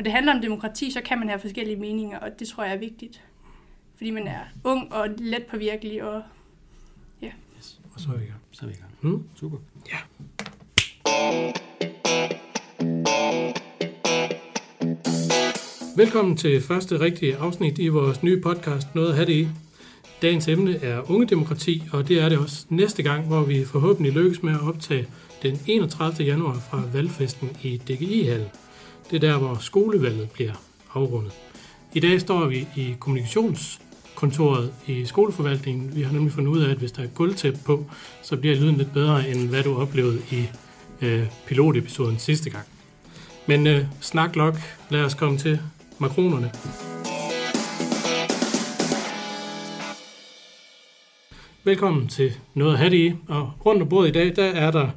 når det handler om demokrati, så kan man have forskellige meninger, og det tror jeg er vigtigt. Fordi man er ung og let påvirkelig, og ja. Yes. Og så er vi i gang. Så er vi i gang. Hmm? Super. Ja. Velkommen til første rigtige afsnit i vores nye podcast, Noget at have det i. Dagens emne er ungedemokrati, og det er det også næste gang, hvor vi forhåbentlig lykkes med at optage den 31. januar fra valgfesten i DGI-hallen. Det er der, hvor skolevalget bliver afrundet. I dag står vi i kommunikationskontoret i skoleforvaltningen. Vi har nemlig fundet ud af, at hvis der er gulvtæppe på, så bliver lyden lidt bedre, end hvad du oplevede i øh, pilotepisoden sidste gang. Men øh, snak nok, lad os komme til makronerne. Velkommen til Noget at have det i. Og rundt om bordet i dag, der er der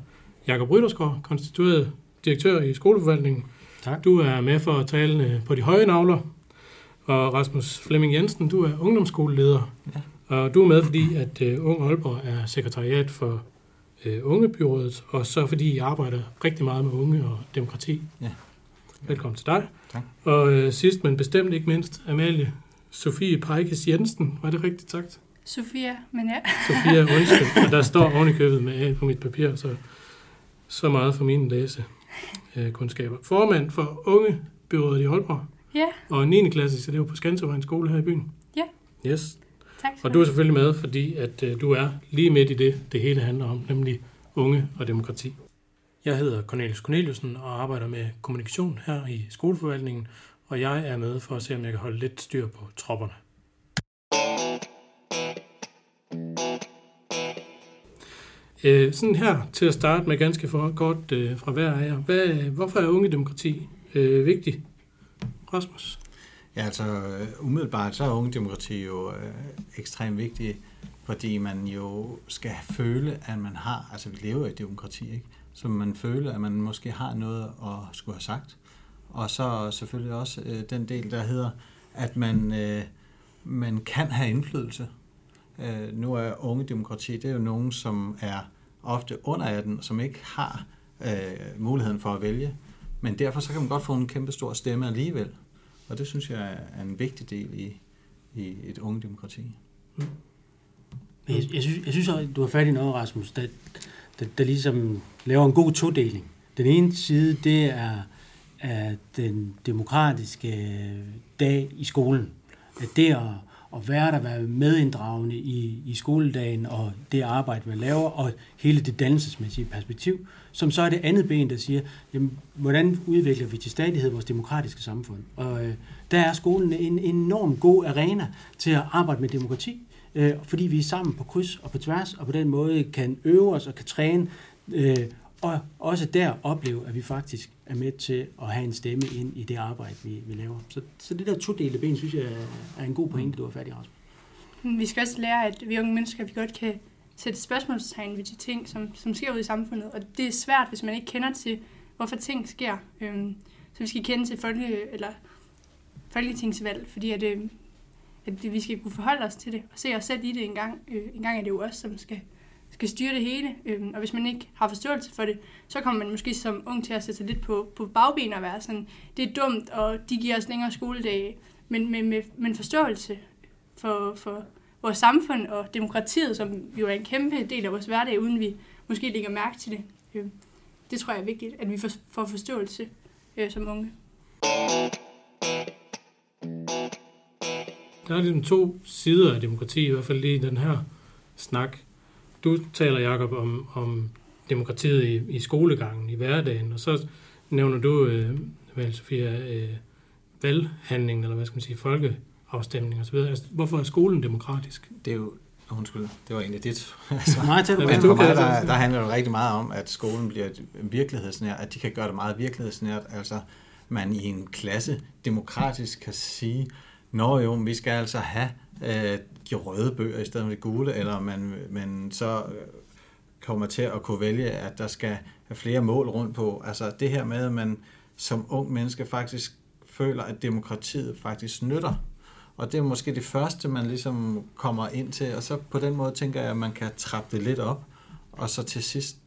Jakob Ryttersgaard, konstitueret direktør i skoleforvaltningen. Tak. Du er med for at tale øh, på de høje navler. Og Rasmus Flemming Jensen, du er ungdomsskoleleder. Ja. Og du er med, fordi at uh, Ung Aalborg er sekretariat for uh, Ungebyrådet, og så fordi I arbejder rigtig meget med unge og demokrati. Ja. Velkommen til dig. Tak. Og uh, sidst, men bestemt ikke mindst, Amalie Sofie Pejkes Jensen. Var det rigtigt sagt? Sofia, men ja. Sofia, undskyld. Og der står oven i købet med A på mit papir, så, så meget for mine læsekundskaber. Formand for Ungebyrådet i Aalborg, Ja, og 9. klasse, så det jo på Skansevej skole her i byen. Ja. Yes. tak. Og du er selvfølgelig med, fordi at øh, du er lige midt i det, det hele handler om, nemlig unge og demokrati. Jeg hedder Cornelius Corneliusen og arbejder med kommunikation her i skoleforvaltningen, og jeg er med for at se, om jeg kan holde lidt styr på tropperne. Øh, sådan her til at starte med ganske for kort øh, fra hver af jer. Hvad, hvorfor er unge demokrati øh, vigtigt? Rasmus? Ja, altså øh, umiddelbart så er ungedemokrati jo øh, ekstremt vigtigt, fordi man jo skal føle, at man har, altså vi lever i et demokrati, ikke? så man føler, at man måske har noget at skulle have sagt. Og så selvfølgelig også øh, den del, der hedder, at man, øh, man kan have indflydelse. Øh, nu er unge demokrati, det er jo nogen, som er ofte under 18, som ikke har øh, muligheden for at vælge. Men derfor så kan man godt få en kæmpe stor stemme alligevel. Og det synes jeg er en vigtig del i, i et unge demokrati. Men Jeg, jeg, synes, jeg synes også, du har fat i noget, Rasmus, der, der, der ligesom laver en god todeling. Den ene side, det er, er den demokratiske dag i skolen. At det at, at være der, være medinddragende i, i skoledagen, og det arbejde, man laver, og hele det dannelsesmæssige perspektiv, som så er det andet ben, der siger, jamen, hvordan udvikler vi til stadighed vores demokratiske samfund? Og øh, der er skolen en enorm god arena til at arbejde med demokrati, øh, fordi vi er sammen på kryds og på tværs, og på den måde kan øve os og kan træne, øh, og også der opleve, at vi faktisk er med til at have en stemme ind i det arbejde, vi, vi laver. Så, så det der todelte ben, synes jeg er en god pointe, du har fat i, Rasmus. Mm, vi skal også lære, at vi unge mennesker, vi godt kan sætte spørgsmålstegn ved de ting, som, som sker ude i samfundet. Og det er svært, hvis man ikke kender til, hvorfor ting sker. Øhm, så vi skal kende til folke, eller folketingsvalg, fordi at, øh, at vi skal kunne forholde os til det og se os selv i det en gang. Øh, en gang er det jo os, som skal, skal styre det hele. Øhm, og hvis man ikke har forståelse for det, så kommer man måske som ung til at sætte sig lidt på, på bagben og være sådan, det er dumt, og de giver os længere skoledage. Men med, med, med en forståelse for, for vores samfund og demokratiet, som jo er en kæmpe del af vores hverdag, uden vi måske lægger mærke til det. øhm, det tror jeg er vigtigt, at vi får, får forståelse øh, som unge. Der er ligesom to sider af demokrati, i hvert fald lige i den her snak. Du taler, Jacob, om, om demokratiet i, i skolegangen, i hverdagen, og så nævner du, øh, vel, Sofia, øh, valghandlingen, eller hvad skal man sige, folkeafstemning osv. Altså, hvorfor er skolen demokratisk? Det er jo, undskyld, det var egentlig dit. Altså, Nej, Ja, men for mig, der, der handler det rigtig meget om, at skolen bliver et virkelighedsnært, at de kan gøre det meget virkelighedsnært. Altså, man i en klasse demokratisk kan sige, Nå jo, vi skal altså have øh, de røde bøger i stedet for de gule, eller man, man så øh, kommer til at kunne vælge, at der skal have flere mål rundt på. Altså det her med, at man som ung menneske faktisk føler, at demokratiet faktisk nytter. Og det er måske det første, man ligesom kommer ind til, og så på den måde tænker jeg, at man kan trappe det lidt op, og så til sidst,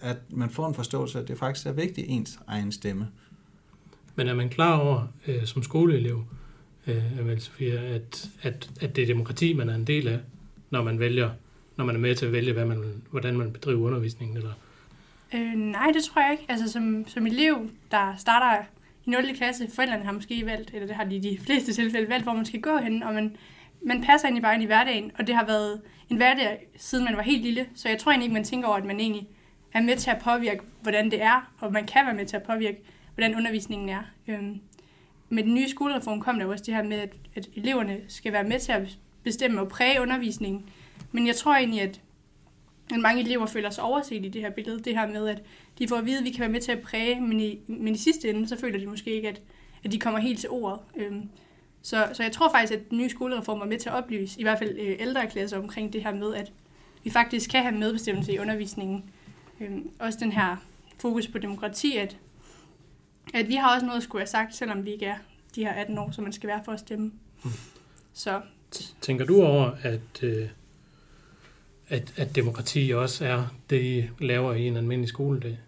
at man får en forståelse af, at det faktisk er vigtigt ens egen stemme. Men er man klar over øh, som skoleelev, øh, Amalie Sofia, at, at, at det er demokrati, man er en del af, når man vælger, når man er med til at vælge, hvad man, hvordan man bedriver undervisningen? Eller? Øh, nej, det tror jeg ikke. Altså som, som elev, der starter i 0. klasse, forældrene har måske valgt, eller det har de i de fleste tilfælde valgt, hvor man skal gå hen, og man, man passer egentlig bare ind i hverdagen, og det har været en hverdag, siden man var helt lille, så jeg tror egentlig ikke, man tænker over, at man egentlig er med til at påvirke, hvordan det er, og man kan være med til at påvirke, hvordan undervisningen er. Øhm, med den nye skolereform kom der også det her med, at, at eleverne skal være med til at bestemme og præge undervisningen. Men jeg tror egentlig, at, at mange elever føler sig overset i det her billede. Det her med, at de får at vide, at vi kan være med til at præge, men i, men i sidste ende, så føler de måske ikke, at, at de kommer helt til ordet. Øhm, så, så jeg tror faktisk, at den nye skolereform er med til at oplyse, i hvert fald øh, ældre klasser omkring det her med, at vi faktisk kan have medbestemmelse i undervisningen. Øhm, også den her fokus på demokrati, at, at vi har også noget at skulle have sagt, selvom vi ikke er de her 18 år, som man skal være for at stemme. Mm. Så. Tænker du over, at, øh, at, at demokrati også er det, I laver i en almindelig skoledag?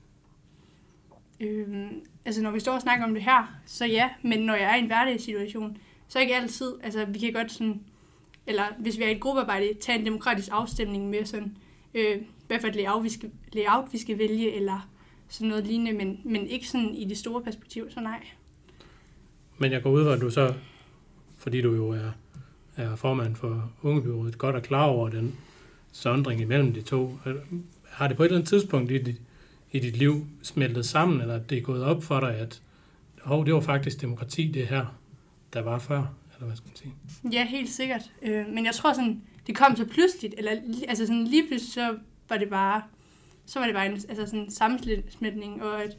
Øhm, altså når vi står og snakker om det her, så ja, men når jeg er i en hverdagssituation, så ikke altid. Altså vi kan godt sådan, eller hvis vi er i et gruppearbejde, tage en demokratisk afstemning med sådan, øh, hvad for et layout vi, skal, layout, vi skal vælge, eller sådan noget lignende, men, men ikke sådan i det store perspektiv, så nej. Men jeg går ud, at du så, fordi du jo er, er formand for Ungebyrådet, godt er klar over den sondring imellem de to. Har det på et eller andet tidspunkt i dit, i dit liv smeltet sammen, eller det er gået op for dig, at hov, det var faktisk demokrati, det her, der var før, eller hvad skal man sige? Ja, helt sikkert. Øh, men jeg tror sådan, det kom så pludseligt, eller altså sådan lige pludselig, så var det bare, så var det bare en altså sådan sammensmeltning, og at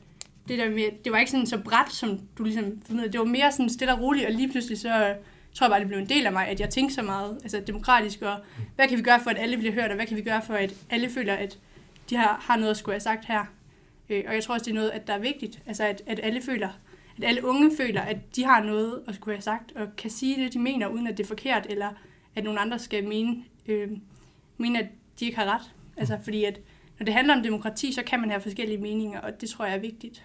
det der med, det var ikke sådan så bræt, som du ligesom formidlede. Det var mere sådan stille og roligt, og lige pludselig så tror jeg bare, det blev en del af mig, at jeg tænkte så meget altså demokratisk, og hvad kan vi gøre for, at alle bliver hørt, og hvad kan vi gøre for, at alle føler, at de har, har noget at skulle have sagt her. Øh, og jeg tror også, det er noget, at der er vigtigt, altså at, at alle føler, at alle unge føler, at de har noget at skulle have sagt, og kan sige det, de mener, uden at det er forkert, eller at nogle andre skal mene, øh, mene at de ikke har ret. Altså fordi, at når det handler om demokrati, så kan man have forskellige meninger, og det tror jeg er vigtigt.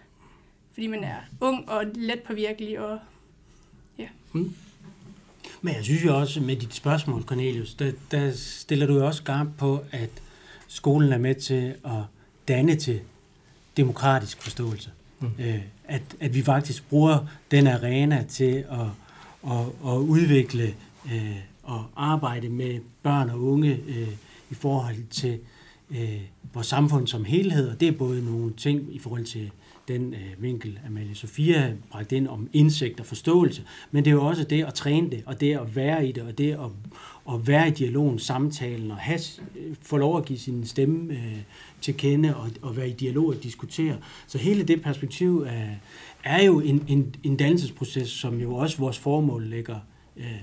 Fordi man er ung og let påvirkelig, og ja. Mm. Men jeg synes jo også, med dit spørgsmål, Cornelius, der, der stiller du jo også skarpt på, at skolen er med til at danne til demokratisk forståelse. Mm. Øh, at, at vi faktisk bruger den arena til at, at, at udvikle øh, og arbejde med børn og unge øh, i forhold til øh, vores samfund som helhed, og det er både nogle ting i forhold til den øh, vinkel, Amalie Sofia bragt ind om indsigt og forståelse, men det er jo også det at træne det, og det at være i det, og det at, at være i dialogen, samtalen, og have, øh, få lov at give sin stemme øh, til kende, og, og være i dialog og diskutere. Så hele det perspektiv er, er jo en, en, en dannelsesproces, som jo også vores formål lægger øh,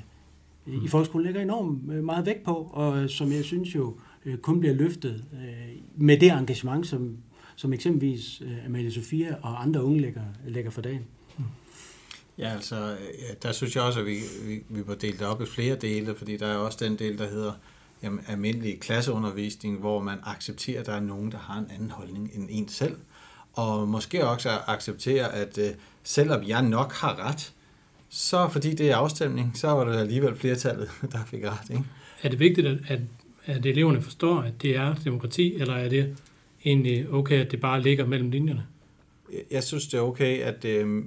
i folkeskolen lægger enormt øh, meget vægt på, og som jeg synes jo øh, kun bliver løftet øh, med det engagement, som, som eksempelvis Amalie Sofia og andre unge lægger, lægger for dagen. Ja, altså, der synes jeg også, at vi, vi, vi må dele det op i flere dele, fordi der er også den del, der hedder jamen, almindelig klasseundervisning, hvor man accepterer, at der er nogen, der har en anden holdning end en selv. Og måske også accepterer, at selvom jeg nok har ret, så fordi det er afstemning, så var det alligevel flertallet, der fik ret. Ikke? Er det vigtigt, at, at, eleverne forstår, at det er demokrati, eller er det egentlig okay, at det bare ligger mellem linjerne? Jeg synes, det er okay, at øh,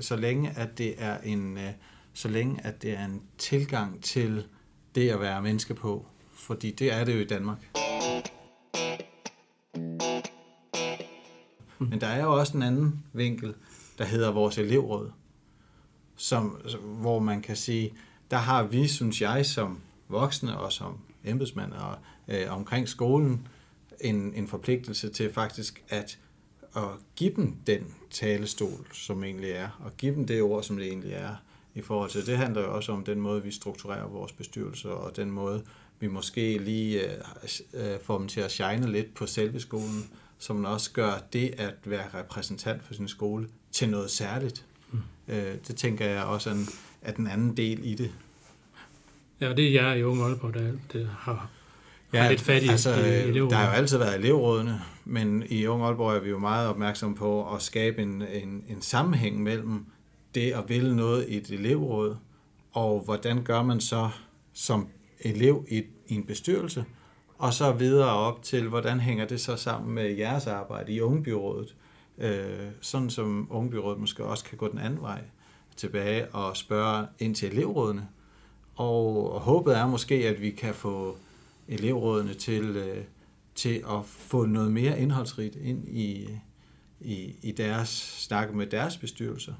så længe at det er en, øh, så længe at det er en tilgang til det at være menneske på, fordi det er det jo i Danmark. Men der er jo også en anden vinkel, der hedder vores elevråd som, hvor man kan sige, der har vi, synes jeg, som voksne og som embedsmænd og øh, omkring skolen, en, en forpligtelse til faktisk at, at give dem den talestol, som egentlig er, og give dem det ord, som det egentlig er i forhold til. Det handler jo også om den måde, vi strukturerer vores bestyrelser, og den måde, vi måske lige øh, øh, får dem til at shine lidt på selve skolen, som også gør det at være repræsentant for sin skole til noget særligt. Øh, det tænker jeg også er, er den anden del i det. Ja, det er jeg i Unge Aalborg, der, der har, ja, har lidt fat i, altså, elevrådene. Der har jo altid været elevrådene, men i Unge Aalborg er vi jo meget opmærksomme på at skabe en, en, en sammenhæng mellem det at vælge noget i et elevråd, og hvordan gør man så som elev i, i en bestyrelse, og så videre op til, hvordan hænger det så sammen med jeres arbejde i Ungebyrådet, øh, sådan som Ungebyrådet måske også kan gå den anden vej tilbage og spørge ind til elevrådene. Og, håbet er måske, at vi kan få elevrådene til, øh, til at få noget mere indholdsrigt ind i, i, i deres snakke med deres bestyrelser.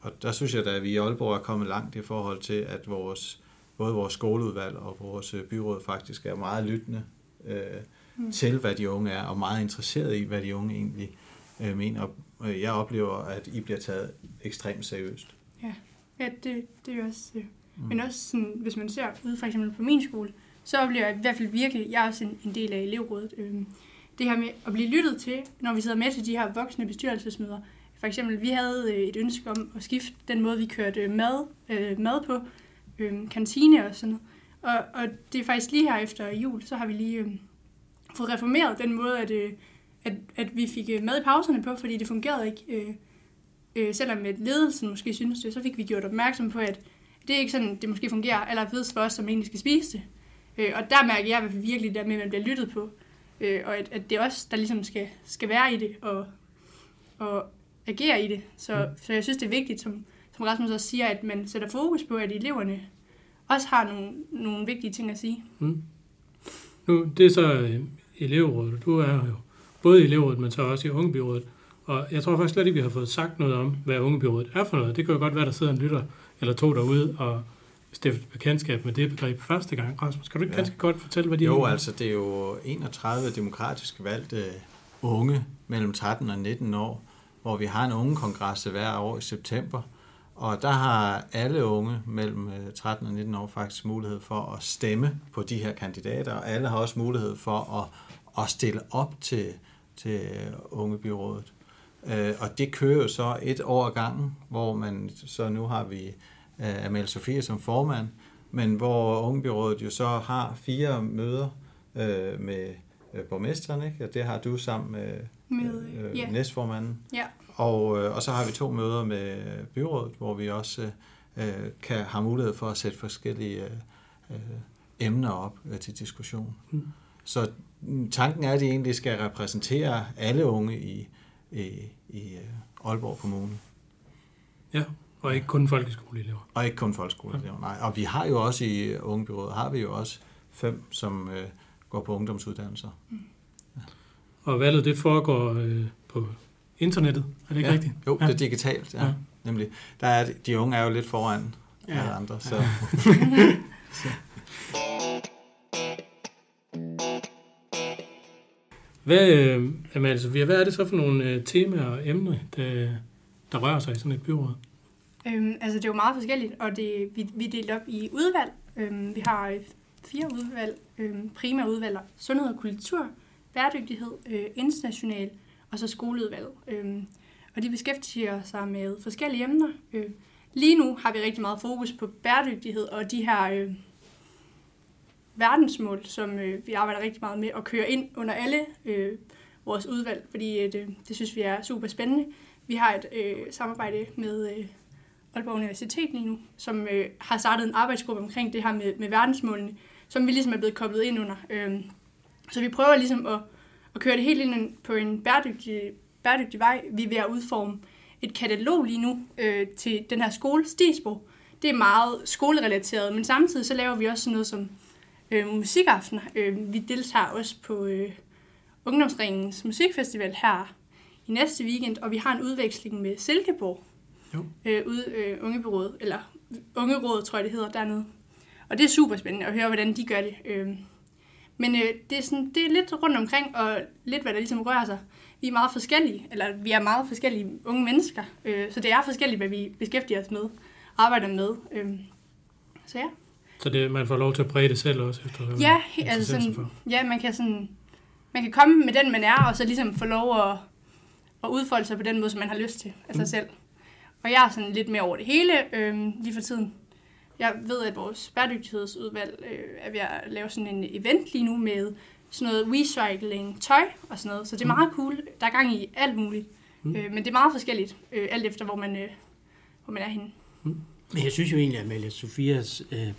Og der synes jeg da, at vi i Aalborg er kommet langt i forhold til, at vores, både vores skoleudvalg og vores øh, byråd faktisk er meget lyttende øh, mm. til, hvad de unge er, og meget interesseret i, hvad de unge egentlig øh, mener. Og jeg oplever, at I bliver taget ekstremt seriøst. Ja, ja det, det er også... Mm. Men også sådan, hvis man ser ud for eksempel på min skole, så oplever jeg i hvert fald virkelig, jeg er også en, en del af elevrådet, øh, det her med at blive lyttet til, når vi sidder med til de her voksne bestyrelsesmøder. For eksempel, vi havde øh, et ønske om at skifte den måde, vi kørte øh, mad, øh, mad på, øh, kantine og sådan noget. Og, og det er faktisk lige her efter jul, så har vi lige øh, fået reformeret den måde, at, øh, at, at vi fik øh, mad i pauserne på, fordi det fungerede ikke. Øh, øh, selvom ledelsen måske synes det, så fik vi gjort opmærksom på, at det er ikke sådan, det måske fungerer allervedest for os, som egentlig skal spise det. Øh, og der mærker jeg virkelig, der med, at man bliver lyttet på. Øh, og at, at det er os, der ligesom skal, skal være i det og, og agere i det. Så, mm. så jeg synes, det er vigtigt, som, som Rasmus også siger, at man sætter fokus på, at eleverne også har nogle, nogle vigtige ting at sige. Mm. Nu, det er så øh, elevrådet. Du er jo både i elevrådet, men så også i ungebyrådet. Og jeg tror faktisk slet ikke, vi har fået sagt noget om, hvad ungebyrådet er for noget. Det kan jo godt være, der sidder en lytter eller to derude og stiftet bekendtskab med det begreb første gang. Rasmus, kan du ikke ja. ganske godt fortælle, hvad de Jo, altså det er jo 31 demokratisk valgte unge mellem 13 og 19 år, hvor vi har en ungekongres hver år i september. Og der har alle unge mellem 13 øh, og 19 år faktisk mulighed for at stemme på de her kandidater, og alle har også mulighed for at, at stille op til, til ungebyrådet. Øh, og det kører jo så et år ad gangen, hvor man så nu har vi af Amal Sofie som formand, men hvor Ungebyrådet jo så har fire møder øh, med øh, borgmesteren, ikke? og det har du sammen med, med øh, yeah. næstformanden. Ja. Og, øh, og så har vi to møder med byrådet, hvor vi også øh, kan have mulighed for at sætte forskellige øh, emner op øh, til diskussion. Mm. Så mm, tanken er, at de egentlig skal repræsentere alle unge i, i, i Aalborg Kommune. Ja, og ikke kun folkeskoleelever. Og ikke kun folkeskoleelever, nej. Og vi har jo også i Ungebyrådet, har vi jo også fem, som øh, går på ungdomsuddannelser. Mm. Ja. Og valget, det foregår øh, på internettet, er det ikke ja. rigtigt? Jo, ja. det er digitalt, ja. ja. Nemlig. Der er, de unge er jo lidt foran ja. alle andre, så... Ja. så. Hvad, øh, altså, hvad er det så for nogle øh, temaer og emner, der, der rører sig i sådan et byråd? Øhm, altså, det er jo meget forskelligt, og det, vi, vi er delt op i udvalg. Øhm, vi har øh, fire udvalg, øhm, primære udvalg, sundhed og kultur, bæredygtighed, øh, international og så skoleudvalg. Øhm, og de beskæftiger sig med forskellige emner. Øh, lige nu har vi rigtig meget fokus på bæredygtighed og de her øh, verdensmål, som øh, vi arbejder rigtig meget med at køre ind under alle øh, vores udvalg, fordi øh, det, det synes vi er super spændende. Vi har et øh, samarbejde med øh, Aalborg Universitet lige nu, som øh, har startet en arbejdsgruppe omkring det her med, med verdensmålene, som vi ligesom er blevet koblet ind under. Øh, så vi prøver ligesom at, at køre det helt ind på en bæredygtig, bæredygtig vej. Vi er ved at udforme et katalog lige nu øh, til den her skole, Stisbo. Det er meget skolerelateret, men samtidig så laver vi også sådan noget som øh, musikaftener. Øh, vi deltager også på øh, Ungdomsringens musikfestival her i næste weekend, og vi har en udveksling med Silkeborg, jo. Øh, ude øh, ungebyrådet, eller ungerådet, tror jeg det hedder, dernede. Og det er super spændende at høre, hvordan de gør det. Øh, men øh, det, er sådan, det er lidt rundt omkring, og lidt hvad der ligesom rører sig. Vi er meget forskellige, eller vi er meget forskellige unge mennesker, øh, så det er forskelligt, hvad vi beskæftiger os med, arbejder med. Øh, så ja. Så det, man får lov til at præge det selv også? Efter, ja, altså sådan, ja, man kan sådan, man kan komme med den, man er, og så ligesom få lov at, at udfolde sig på den måde, som man har lyst til af sig mm. selv. Og jeg er sådan lidt mere over det hele øh, lige for tiden. Jeg ved, at vores bæredygtighedsudvalg øh, er ved at lave sådan en event lige nu med sådan noget recycling tøj og sådan noget. Så det er mm. meget cool. Der er gang i alt muligt. Mm. Øh, men det er meget forskelligt, øh, alt efter hvor man, øh, hvor man er henne. Men jeg synes jo egentlig, at Amalie Sofias øh,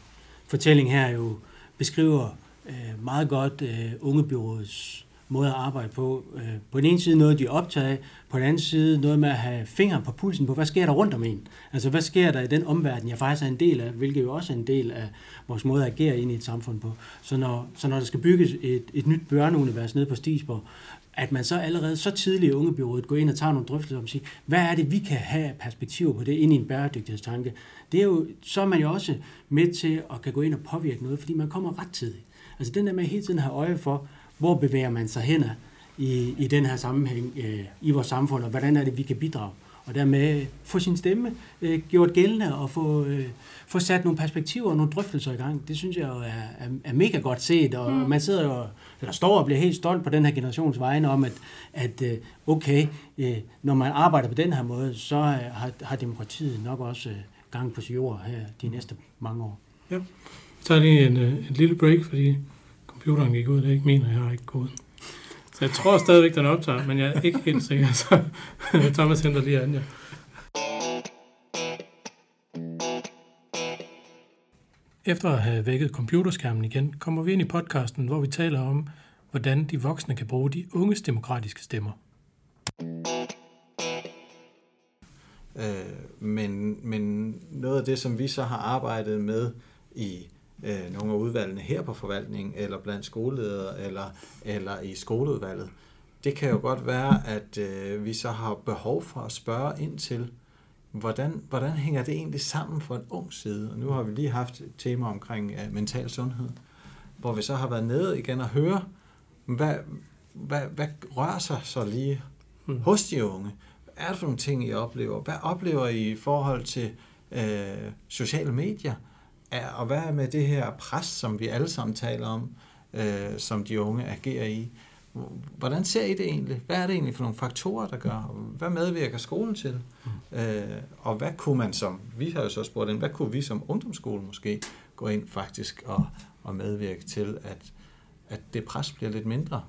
fortælling her jo beskriver øh, meget godt øh, ungebyråets måde at arbejde på. Øh, på den ene side noget, de er optaget af, på den anden side noget med at have fingeren på pulsen på, hvad sker der rundt om en? Altså, hvad sker der i den omverden, jeg faktisk er en del af, hvilket jo også er en del af vores måde at agere ind i et samfund på. Så når, så når der skal bygges et, et nyt børneunivers nede på Stisborg, at man så allerede så tidligt i ungebyrådet går ind og tager nogle drøftelser om at sige, hvad er det, vi kan have perspektiver på det ind i en bæredygtighedstanke. Det er jo, så er man jo også med til at kan gå ind og påvirke noget, fordi man kommer ret tidligt. Altså den der med hele tiden have øje for, hvor bevæger man sig hen i, i den her sammenhæng øh, i vores samfund, og hvordan er det, vi kan bidrage. Og dermed få sin stemme øh, gjort gældende og få, øh, få sat nogle perspektiver og nogle drøftelser i gang. Det synes jeg jo er, er, er mega godt set, og mm. man sidder jo, eller står og bliver helt stolt på den her generations vegne om, at, at øh, okay, øh, når man arbejder på den her måde, så øh, har, har demokratiet nok også gang på sin jord her de næste mange år. Ja. Så tager lige en, en lille break, fordi computeren gik ud. Det er ikke min, og jeg har ikke koden. Så jeg tror stadigvæk, den optager, men jeg er ikke helt sikker. Så Thomas henter lige Anja. Efter at have vækket computerskærmen igen, kommer vi ind i podcasten, hvor vi taler om, hvordan de voksne kan bruge de unges demokratiske stemmer. Øh, men, men noget af det, som vi så har arbejdet med i øh, nogle af udvalgene her på forvaltningen, eller blandt skoleledere, eller, eller i skoleudvalget, det kan jo godt være, at øh, vi så har behov for at spørge ind til, hvordan, hvordan hænger det egentlig sammen for en ung side? Og nu har vi lige haft et tema omkring øh, mental sundhed, hvor vi så har været nede igen og høre, hvad, hvad, hvad rører sig så lige Hmm. hos de unge? Hvad er det for nogle ting, I oplever? Hvad oplever I i forhold til øh, sociale medier? Er, og hvad er med det her pres, som vi alle sammen taler om, øh, som de unge agerer i? Hvordan ser I det egentlig? Hvad er det egentlig for nogle faktorer, der gør? Hvad medvirker skolen til? Mm. Øh, og hvad kunne man som, vi har jo så spurgt ind, hvad kunne vi som ungdomsskole måske gå ind faktisk og, og medvirke til, at, at det pres bliver lidt mindre?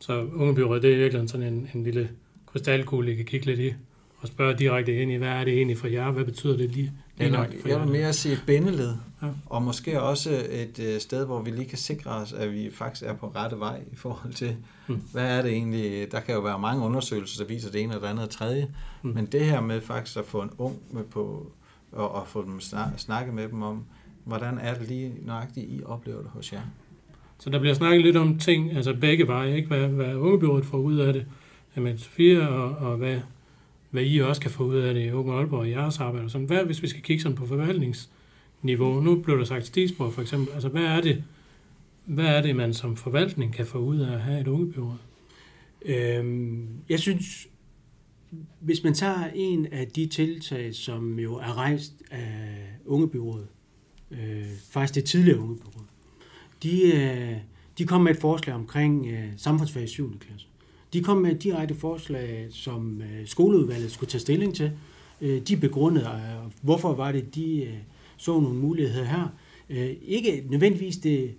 Så ungebyrådet, det er virkelig sådan en, en lille krystalkugle, I kan kigge lidt i og spørge direkte ind i, hvad er det egentlig for jer? Hvad betyder det lige, lige Eller, nok for jeg vil mere sige et bindeled, Ja. og måske også et øh, sted, hvor vi lige kan sikre os, at vi faktisk er på rette vej i forhold til, Mm. hvad er det egentlig, der kan jo være mange undersøgelser, der viser det ene og det andet og tredje, Mm. men det her med faktisk at få en ung med på, og, og få dem snak, snakke med dem om, hvordan er det lige nøjagtigt, I oplever det hos jer? Så der bliver snakket lidt om ting, altså begge veje, ikke? Hvad, hvad ungebyrådet får ud af det, med Sofia, og, og hvad, hvad I også kan få ud af det i Unge Aalborg og jeres arbejde. Og sådan. Hvad, hvis vi skal kigge sådan på niveau. Nu blev der sagt Stisborg for eksempel. Altså, hvad er det, hvad er det, man som forvaltning kan få ud af at have et ungebyråd? Øhm, jeg synes, hvis man tager en af de tiltag, som jo er rejst af ungebyrådet, øh, faktisk det tidligere ungebyråd, de, øh, de kom med et forslag omkring øh, samfundsfag i 7. klasse. De kom med et direkte forslag, som øh, skoleudvalget skulle tage stilling til. Øh, de begrundede, øh, hvorfor var det, de øh, så nogle muligheder her. Øh, ikke nødvendigvis det,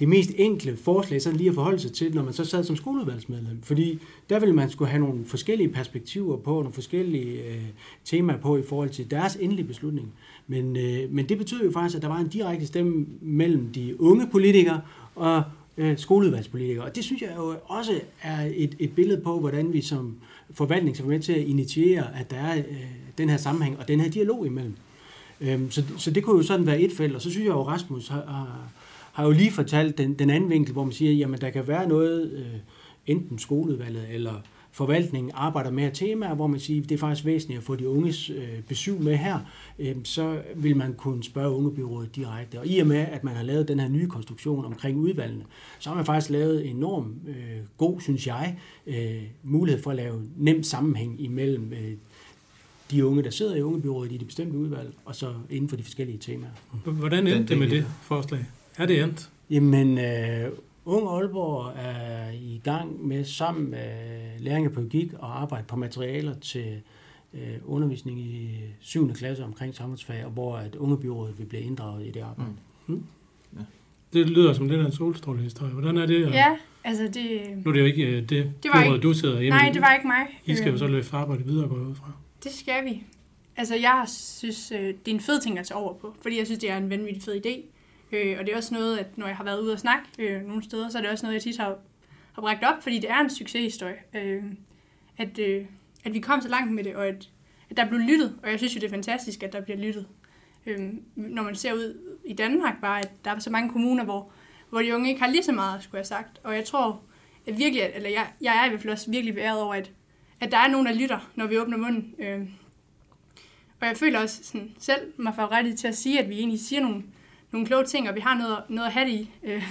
det mest enkle forslag sådan lige at forholde sig til, når man så sad som skoleudvalgsmedlem. Fordi der ville man skulle have nogle forskellige perspektiver på, nogle forskellige øh, temaer på i forhold til deres endelige beslutning. Men, øh, men det betyder jo faktisk, at der var en direkte stemme mellem de unge politikere og øh, skoleudvalgspolitikere. Og det synes jeg jo også er et, et billede på, hvordan vi som forvaltning skal være med til at initiere, at der er øh, den her sammenhæng og den her dialog imellem. Øhm, så, så det kunne jo sådan være et felt, og så synes jeg jo, Rasmus har, har, har jo lige fortalt den, den anden vinkel, hvor man siger, jamen der kan være noget, øh, enten skoleudvalget eller forvaltningen arbejder med her temaer, hvor man siger, det er faktisk væsentligt at få de unges øh, besøg med her, øh, så vil man kunne spørge ungebyrådet direkte. Og i og med, at man har lavet den her nye konstruktion omkring udvalgene, så har man faktisk lavet enorm øh, god, synes jeg, øh, mulighed for at lave nem sammenhæng imellem øh, de unge, der sidder i ungebyrådet i de bestemte udvalg, og så inden for de forskellige temaer. Hvordan endte det med det forslag? Er det endt? Jamen, øh, Ung Aalborg er i gang med sammen med læring af pædagogik og arbejde på materialer til øh, undervisning i 7. klasse omkring samfundsfag, og hvor at ungebyrådet vil blive inddraget i det arbejde. Mm. Det lyder som lidt af en solstrålehistorie. Hvordan er det? Ja, altså det... Nu er det jo ikke øh, det, Det var byråd, ikke- du sidder hjemme Nej, det var ikke mig. I skal jo Øhm, så løfte arbejdet videre, går jeg ud fra. Det skal vi. Altså, jeg synes, øh, det er en fed ting at tage over på, fordi jeg synes, det er en vanvittig fed idé. Øh, og det er også noget, at når jeg har været ude og snakke øh, nogle steder, så er det også noget, jeg tit har, har bragt op, fordi det er en succeshistorie. Øh, at, øh, at vi kom så langt med det, og at, at der blev lyttet. Og jeg synes jo, det er fantastisk, at der bliver lyttet. Øh, når man ser ud i Danmark bare, at der er så mange kommuner, hvor, hvor de unge ikke har lige så meget, skulle jeg have sagt. Og jeg tror, at virkelig, eller jeg, jeg er i hvert fald også virkelig beæret over, at, at der er nogen, der lytter, når vi åbner munden. Øh, og jeg føler også sådan, selv mig for til at sige, at vi egentlig siger nogle, nogle kloge ting, og vi har noget, noget at have det i. Øh,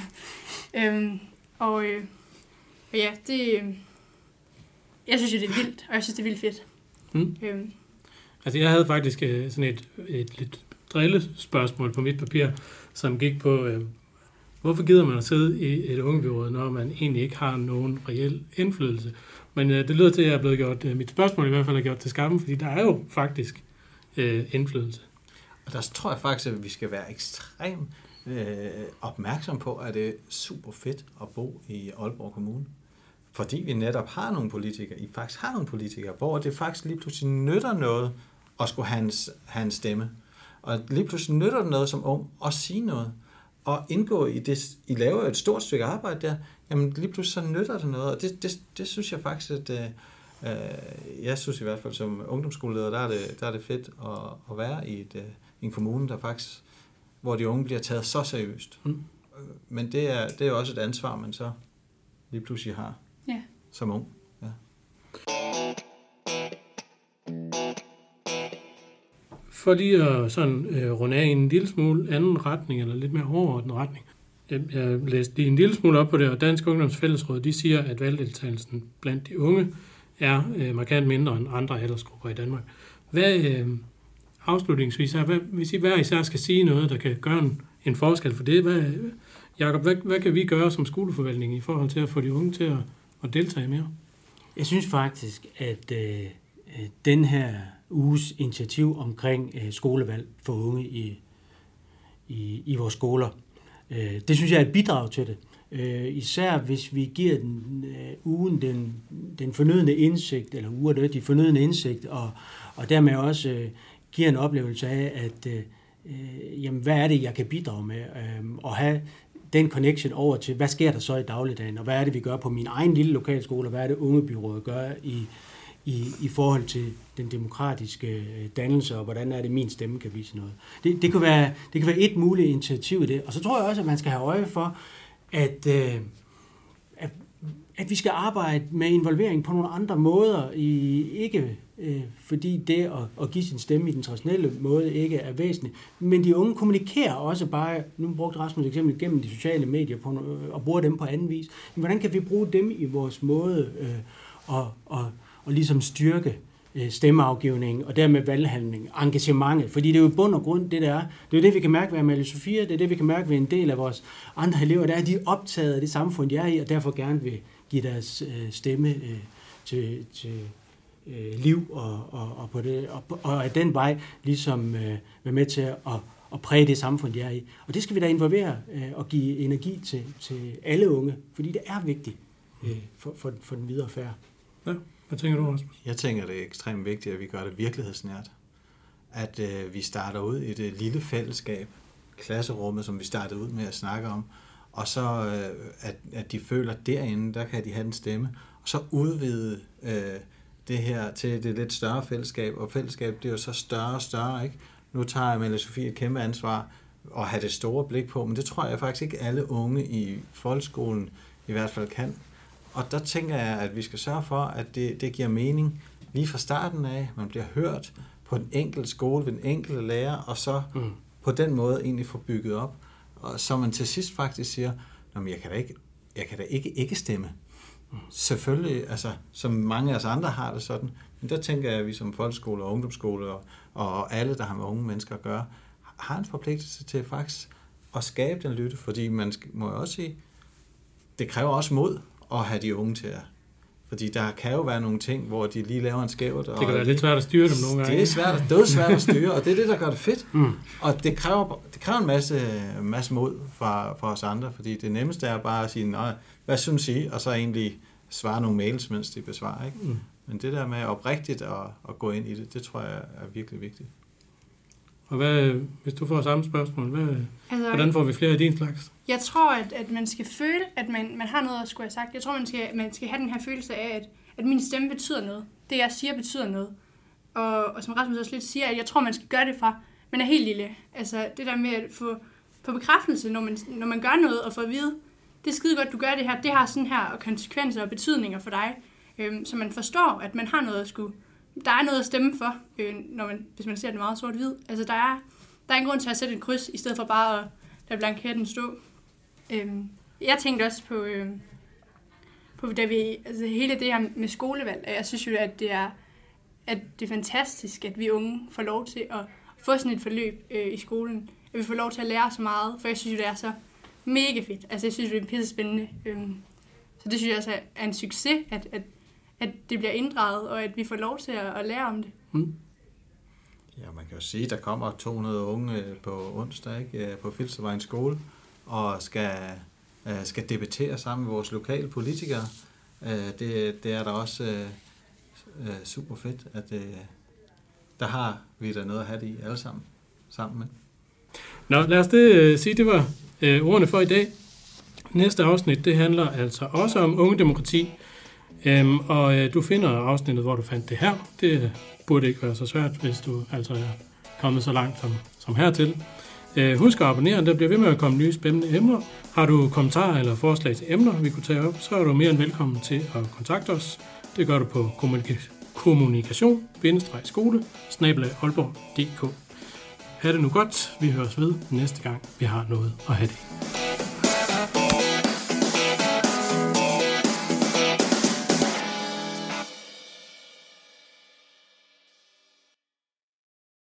øh, og, øh, og ja, det... Øh, jeg synes jo, det er vildt, og jeg synes, det er vildt fedt. Mm. Øh. Altså, jeg havde faktisk øh, sådan et, et lidt drillespørgsmål på mit papir, som gik på, øh, hvorfor gider man at sidde i et ungebyråd, når man egentlig ikke har nogen reel indflydelse? Men øh, det lyder til, at jeg er blevet gjort, øh, mit spørgsmål i hvert fald er gjort til skammen, fordi der er jo faktisk øh, indflydelse. Og der tror jeg faktisk, at vi skal være ekstremt øh, opmærksom på, at det er super fedt at bo i Aalborg Kommune. Fordi vi netop har nogle politikere, I faktisk har nogle politikere, hvor det faktisk lige pludselig nytter noget at skulle have en, have en stemme. Og lige pludselig nytter det noget som ung at sige noget. Og indgå i det, I laver et stort stykke arbejde der, jamen lige pludselig så nytter det noget. Og det, det, det synes jeg faktisk, at øh, øh jeg synes i hvert fald som ungdomsskoleleder, der er det, der er det fedt at, at være i et, øh, en kommune, der faktisk, hvor de unge bliver taget så seriøst. Mm. Men det er, det er også et ansvar, man så lige pludselig har ja. som ung. For lige at sådan, øh, runde af i en lille smule anden retning, eller lidt mere overordnet retning. Jeg, jeg læste lige en lille smule op på det, og Dansk Ungdoms Fællesråd, de siger, at valgdeltagelsen blandt de unge er øh, markant mindre end andre aldersgrupper i Danmark. Hvad, øh, afslutningsvis hvad, hvis I hver især skal sige noget, der kan gøre en, en forskel for det, hvad, Jacob, hvad, hvad kan vi gøre som skoleforvaltning i forhold til at få de unge til at, at deltage mere? Jeg synes faktisk, at øh, den her uges initiativ omkring øh, skolevalg for unge i, i, i vores skoler, øh, det synes jeg er et bidrag til det. Øh, især hvis vi giver den øh, ugen den, den fornødende indsigt, eller uger det, de fornødende indsigt, og, og dermed også øh, giver en oplevelse af, at øh, øh, jamen, hvad er det, jeg kan bidrage med, øh, og have den connection over til, hvad sker der så i dagligdagen, og hvad er det, vi gør på min egen lille lokalskole, og hvad er det, ungebyrådet gør i, i, i forhold til den demokratiske øh, dannelse, og hvordan er det, min stemme kan vise noget. Det, det, kan, være, det kan være et muligt initiativ i det. Og så tror jeg også, at man skal have øje for, at, øh, at, at vi skal arbejde med involvering på nogle andre måder, i ikke øh, fordi det at, at give sin stemme i den traditionelle måde ikke er væsentligt. Men de unge kommunikerer også bare, nu brugte Rasmus eksempel, gennem de sociale medier på, og bruger dem på anden vis. Men hvordan kan vi bruge dem i vores måde øh, at, at, og ligesom styrke øh, stemmeafgivningen og dermed valghandling, engagementet. Fordi det er jo bund og grund det, der er. Det er jo det, vi kan mærke ved Amalie Sofia, det er det, vi kan mærke ved en del af vores andre elever, der er de optaget af det samfund, de er i, og derfor gerne vil give deres øh, stemme øh, til, til, liv og, og, og, på det, og, og af den vej ligesom være med til at, at præge det samfund, de er i. Og det skal vi da involvere og give energi til, til alle unge, fordi det er vigtigt for, for, for den videre færd. Ja. Hvad tænker du, Rasmus? Jeg tænker, det er ekstremt vigtigt, at vi gør det virkelighedsnært. At øh, vi starter ud i det lille fællesskab, klasserummet, som vi startede ud med at snakke om, og så øh, at, at de føler, at derinde, der kan de have en stemme, og så udvide øh, det her til det lidt større fællesskab, og fællesskab det er jo så større og større, ikke? Nu tager Amalie Sofie et kæmpe ansvar og have det store blik på, men det tror jeg faktisk ikke alle unge i folkeskolen i hvert fald kan. Og der tænker jeg, at vi skal sørge for, at det, det giver mening lige fra starten af. Man bliver hørt på den enkelte skole, ved den enkelte lærer, og så mm. på den måde egentlig få bygget op. Og så man til sidst faktisk siger, at jeg kan da ikke, jeg kan da ikke ikke stemme. Selvfølgelig, altså, som mange af os andre har det sådan, men der tænker jeg, at vi som folkeskole og ungdomsskole og, og alle, der har med unge mennesker at gøre, har en forpligtelse til faktisk at skabe den lytte, fordi man må jo også sige, det kræver også mod at have de unge til at fordi der kan jo være nogle ting, hvor de lige laver en skævt. Det kan være lidt svært at styre dem nogle gange. Det er svært, det er svært at styre, og det er det, der gør det fedt. Mm. Og det kræver, det kræver en masse, masse mod fra, fra os andre, fordi det nemmeste er bare at sige, nej, hvad synes I? Og så egentlig svare nogle mails, mens de besvarer. Ikke? Mm. Men det der med oprigtigt at, at gå ind i det, det tror jeg er virkelig vigtigt. Og hvad, hvis du får samme spørgsmål, hvad, Altså, hvordan får vi flere af din slags? Jeg tror, at, at man skal føle, at man, man har noget at skulle have sagt. Jeg tror, man skal, man skal have den her følelse af, at, at min stemme betyder noget. Det, jeg siger, betyder noget. Og, og som Rasmus også lidt siger, at jeg tror, man skal gøre det fra, man er helt lille. Altså det der med at få, få bekræftelse, når man, når man gør noget, og få at vide, det er skide godt, du gør det her, det har sådan her konsekvenser og betydninger for dig. Øhm, så man forstår, at man har noget at skulle, der er noget at stemme for, øh, når man, hvis man ser det meget sort-hvid. Altså der er, der er en grund til at sætte et kryds, i stedet for bare at lade blanketten stå. Øh, jeg tænkte også på, øh, på da vi, altså hele det her med skolevalg, jeg synes jo, at det er, at det er fantastisk, at vi unge får lov til at få sådan et forløb øh, i skolen. At vi får lov til at lære så meget, for jeg synes jo, det er så mega fedt. Altså jeg synes, det er pisse spændende. Øh, så det synes jeg også er en succes, at, at, at det bliver inddraget, og at vi får lov til at, at lære om det. Mm. Ja, man kan jo sige, at der kommer 200 unge øh, på onsdag ikke, øh, på Filstervejens skole, og skal, øh, skal debattere sammen med vores lokale politikere. Det, det er da også super fedt, at der har vi da noget at have det i alle sammen, sammen med. Nå, lad os det sige, det var ordene for i dag. Næste afsnit, det handler altså også om ungedemokrati, øhm, og øh, du finder afsnittet, hvor du fandt det her. Det burde ikke være så svært, hvis du altså er kommet så langt som, som hertil. Øh, husk at abonnere, der bliver ved med at komme nye spændende emner. Har du kommentarer eller forslag til emner, vi kunne tage op, så er du mere end velkommen til at kontakte os. Det gør du på kommunikation skole Ha' det nu godt. Vi høres ved næste gang, vi har noget at have det.